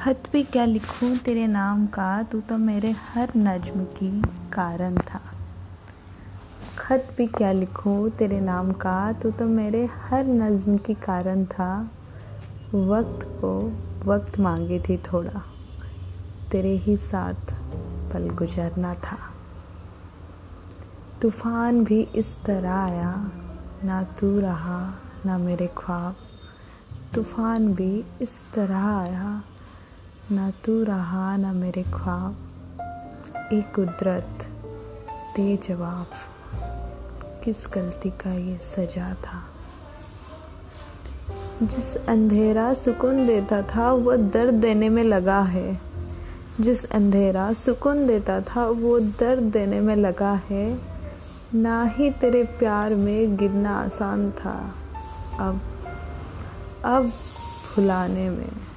खत पे क्या लिखूं? तेरे नाम का, तू तो मेरे हर नज्म की कारण था। खत पे क्या लिखूं? तेरे नाम का, तू तो मेरे हर नज्म की कारण था। वक्त को वक्त मांगी थी थोड़ा, तेरे ही साथ पल गुजरना था। तूफ़ान भी इस तरह आया, ना तू रहा, ना मेरे ख्वाब। तूफ़ान भी इस तरह आया ना तू रहा ना मेरे ख्वाब। एक कुदरत, दे जवाब। किस गलती का ये सजा था? जिस अंधेरा सुकून देता था, वो दर्द देने में लगा है। जिस अंधेरा सुकून देता था, वो दर्द देने में लगा है। ना ही तेरे प्यार में गिरना आसान था, अब अब भुलाने में।